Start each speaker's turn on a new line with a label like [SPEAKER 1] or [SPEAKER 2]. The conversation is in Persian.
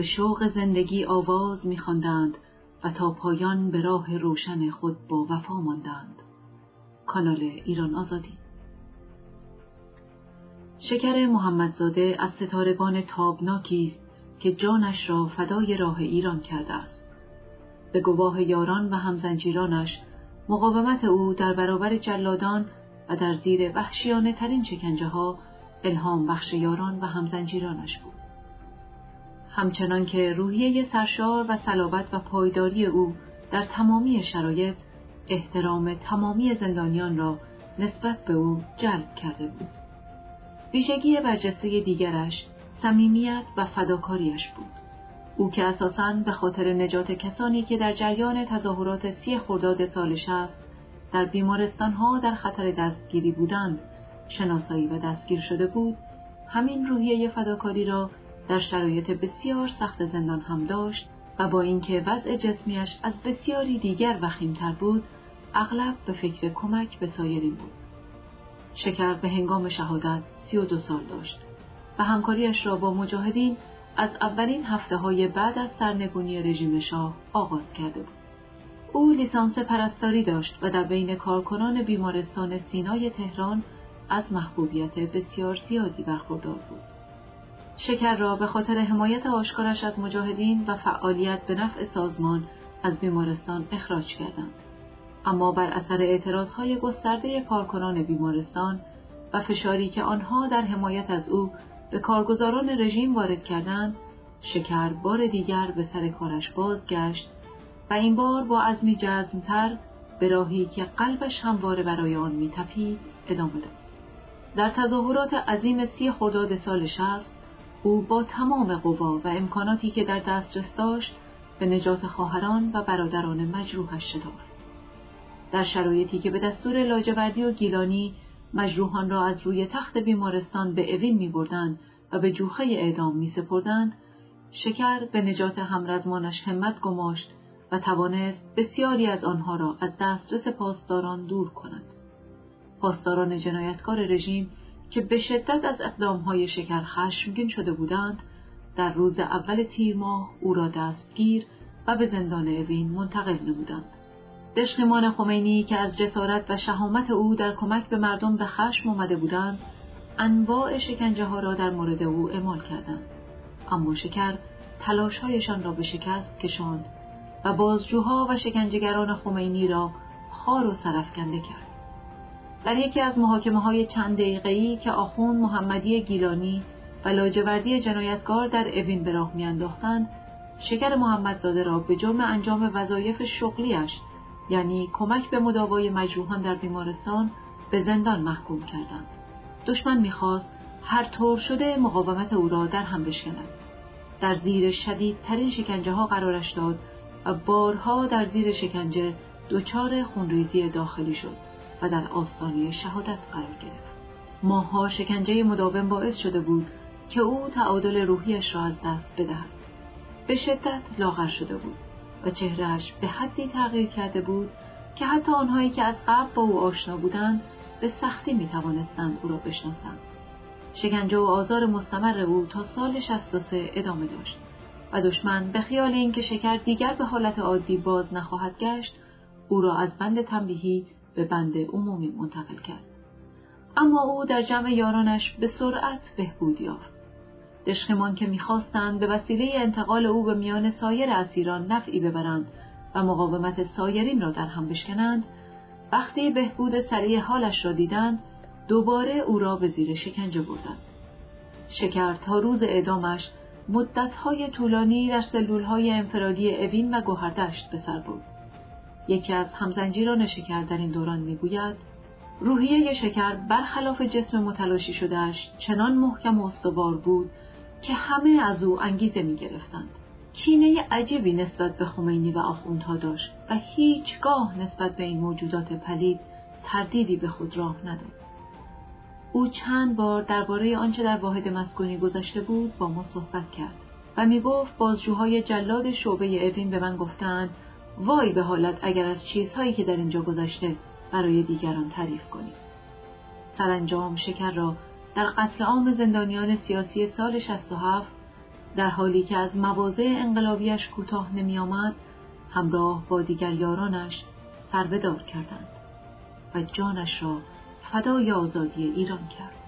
[SPEAKER 1] به شوق زندگی آواز میخواندند و تا پایان به راه روشن خود با وفا ماندند. کانال ایران آزادی شکر محمدزاده از ستارگان تابناکی است که جانش را فدای راه ایران کرده است. به گواه یاران و همزنجیرانش مقاومت او در برابر جلادان و در زیر وحشیانه ترین شکنجه ها الهام بخش یاران و همزنجیرانش بود. همچنان که روحیه سرشار و صلابت و پایداری او در تمامی شرایط احترام تمامی زندانیان را نسبت به او جلب کرده بود. ویژگی برجسته دیگرش صمیمیت و فداکاریش بود. او که اساساً به خاطر نجات کسانی که در جریان تظاهرات سی خرداد سال شست در بیمارستانها در خطر دستگیری بودند شناسایی و دستگیر شده بود همین روحیه فداکاری را در شرایط بسیار سخت زندان هم داشت و با اینکه وضع جسمیش از بسیاری دیگر وخیمتر بود اغلب به فکر کمک به سایرین بود شکر به هنگام شهادت سی و دو سال داشت و همکاریش را با مجاهدین از اولین هفته های بعد از سرنگونی رژیم شاه آغاز کرده بود. او لیسانس پرستاری داشت و در بین کارکنان بیمارستان سینای تهران از محبوبیت بسیار زیادی برخوردار بود. شکر را به خاطر حمایت آشکارش از مجاهدین و فعالیت به نفع سازمان از بیمارستان اخراج کردند. اما بر اثر اعتراضهای گسترده کارکنان بیمارستان و فشاری که آنها در حمایت از او به کارگزاران رژیم وارد کردند شکر بار دیگر به سر کارش بازگشت و این بار با عزمی جزمتر به راهی که قلبش همواره برای آن میتپید ادامه داد در تظاهرات عظیم سی خرداد سال شست او با تمام قوا و امکاناتی که در دسترس داشت به نجات خواهران و برادران مجروحش شتافت در شرایطی که به دستور لاجوردی و گیلانی مجروحان را از روی تخت بیمارستان به اوین می بردن و به جوخه اعدام می سپردن، شکر به نجات همرزمانش همت گماشت و توانست بسیاری از آنها را از دسترس پاسداران دور کند. پاسداران جنایتکار رژیم که به شدت از اقدامهای شکر خشمگین شده بودند، در روز اول تیر ماه او را دستگیر و به زندان اوین منتقل نمودند. دشنمان خمینی که از جسارت و شهامت او در کمک به مردم به خشم آمده بودند انواع شکنجه ها را در مورد او اعمال کردند اما شکر تلاشهایشان را به شکست کشاند و بازجوها و شکنجهگران خمینی را خار و سرفکنده کرد در یکی از محاکمه های چند دقیقه‌ای که آخون محمدی گیلانی و لاجوردی جنایتکار در اوین به راه میانداختند شکر محمدزاده را به جرم انجام وظایف شغلیش یعنی کمک به مداوای مجروحان در بیمارستان به زندان محکوم کردند. دشمن می‌خواست هر طور شده مقاومت او را در هم بشکند. در زیر شدیدترین شکنجه ها قرارش داد و بارها در زیر شکنجه دچار خونریزی داخلی شد و در آستانه شهادت قرار گرفت. ماها شکنجه مداوم باعث شده بود که او تعادل روحیش را از دست بدهد. به شدت لاغر شده بود و چهرهش به حدی تغییر کرده بود که حتی آنهایی که از قبل با او آشنا بودند به سختی می توانستند او را بشناسند. شکنجه و آزار مستمر او تا سال 63 ادامه داشت و دشمن به خیال اینکه شکر دیگر به حالت عادی باز نخواهد گشت او را از بند تنبیهی به بند عمومی منتقل کرد. اما او در جمع یارانش به سرعت بهبود یافت. دشخمان که می‌خواستند به وسیله انتقال او به میان سایر اسیران نفعی ببرند و مقاومت سایرین را در هم بشکنند وقتی بهبود سریع حالش را دیدند دوباره او را به زیر شکنجه بردند شکر تا روز اعدامش مدتهای طولانی در سلولهای انفرادی اوین و گوهردشت به سر برد یکی از همزنجیران شکر در این دوران می‌گوید روحیه شکر برخلاف جسم متلاشی شدهش چنان محکم و استوار بود که همه از او انگیزه می گرفتند. کینه عجیبی نسبت به خمینی و آخوندها داشت و هیچگاه نسبت به این موجودات پلید تردیدی به خود راه نداد. او چند بار درباره آنچه در واحد مسکونی گذشته بود با ما صحبت کرد و می گفت بازجوهای جلاد شعبه اوین به من گفتند وای به حالت اگر از چیزهایی که در اینجا گذاشته برای دیگران تعریف کنی. سرانجام شکر را در قتل عام زندانیان سیاسی سال 67 در حالی که از مواضع انقلابیش کوتاه نمی آمد، همراه با دیگر یارانش سربدار کردند و جانش را فدای آزادی ایران کرد